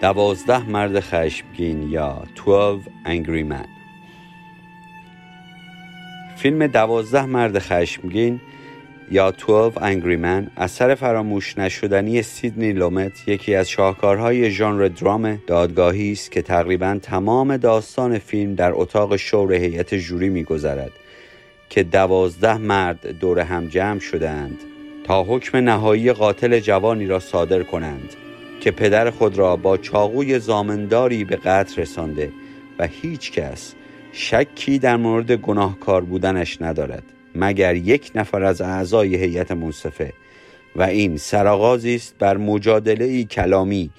دوازده مرد خشمگین یا 12 Angry Men. فیلم دوازده مرد خشمگین یا 12 Angry Men اثر فراموش نشدنی سیدنی لومت یکی از شاهکارهای ژانر درام دادگاهی است که تقریبا تمام داستان فیلم در اتاق شور هیئت جوری میگذرد که دوازده مرد دور هم جمع شدند تا حکم نهایی قاتل جوانی را صادر کنند که پدر خود را با چاقوی زامنداری به قتل رسانده و هیچ کس شکی در مورد گناهکار بودنش ندارد مگر یک نفر از اعضای هیئت منصفه و این سرآغازی است بر مجادله ای کلامی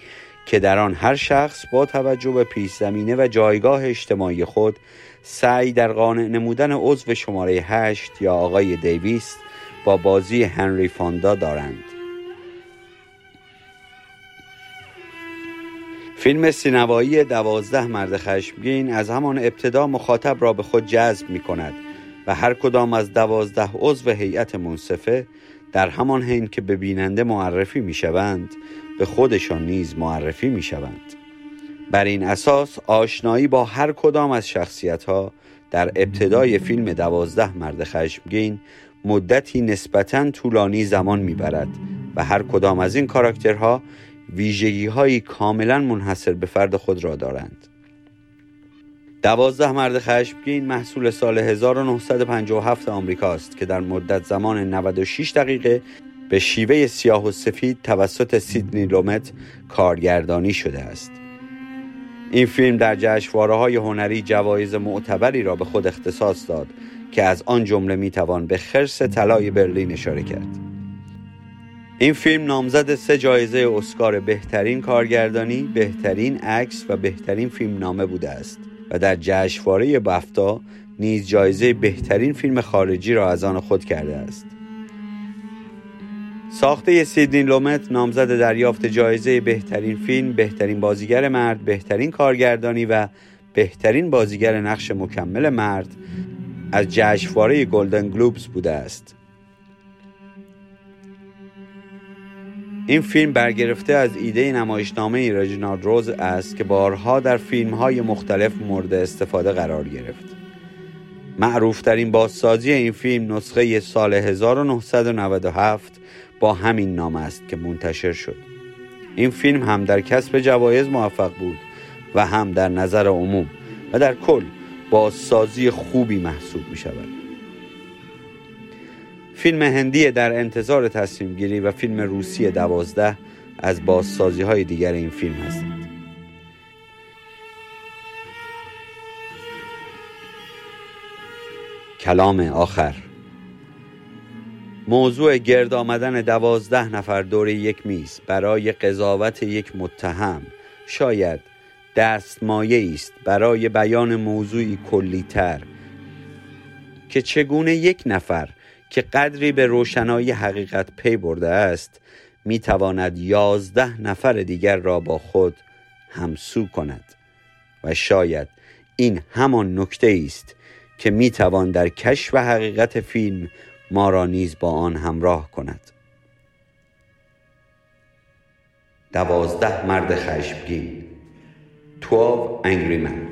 که در آن هر شخص با توجه به پیش زمینه و جایگاه اجتماعی خود سعی در قانع نمودن عضو شماره هشت یا آقای دیویست با بازی هنری فاندا دارند. فیلم سینمایی دوازده مرد خشمگین از همان ابتدا مخاطب را به خود جذب می کند و هر کدام از دوازده عضو هیئت منصفه در همان حین که به بیننده معرفی می شوند به خودشان نیز معرفی می شوند بر این اساس آشنایی با هر کدام از شخصیت ها در ابتدای فیلم دوازده مرد خشمگین مدتی نسبتا طولانی زمان می‌برد و هر کدام از این کاراکترها ویژگی هایی کاملا منحصر به فرد خود را دارند. دوازده مرد خشمگین محصول سال 1957 آمریکاست که در مدت زمان 96 دقیقه به شیوه سیاه و سفید توسط سیدنی لومت کارگردانی شده است. این فیلم در جشنواره های هنری جوایز معتبری را به خود اختصاص داد که از آن جمله می‌توان به خرس طلای برلین اشاره کرد. این فیلم نامزد سه جایزه اسکار بهترین کارگردانی، بهترین عکس و بهترین فیلم نامه بوده است و در جشنواره بفتا نیز جایزه بهترین فیلم خارجی را از آن خود کرده است. ساخته سیدنی لومت نامزد دریافت جایزه بهترین فیلم، بهترین بازیگر مرد، بهترین کارگردانی و بهترین بازیگر نقش مکمل مرد از جشنواره گلدن گلوبز بوده است. این فیلم برگرفته از ایده نمایشنامه رجینالد روز است که بارها در فیلم های مختلف مورد استفاده قرار گرفت. معروفترین بازسازی این فیلم نسخه سال 1997 با همین نام است که منتشر شد. این فیلم هم در کسب جوایز موفق بود و هم در نظر عموم و در کل بازسازی خوبی محسوب می شود فیلم هندی در انتظار تصمیم گیری و فیلم روسی دوازده از بازسازی های دیگر این فیلم هستند. کلام آخر. موضوع گرد آمدن دوازده نفر دور یک میز برای قضاوت یک متهم شاید دستمایه است برای بیان موضوعی کلیتر که چگونه یک نفر که قدری به روشنایی حقیقت پی برده است می تواند یازده نفر دیگر را با خود همسو کند. و شاید این همان نکته است که می توان در کشف حقیقت فیلم ما را نیز با آن همراه کند. دوازده مرد خشمگین. 12 Angry Men.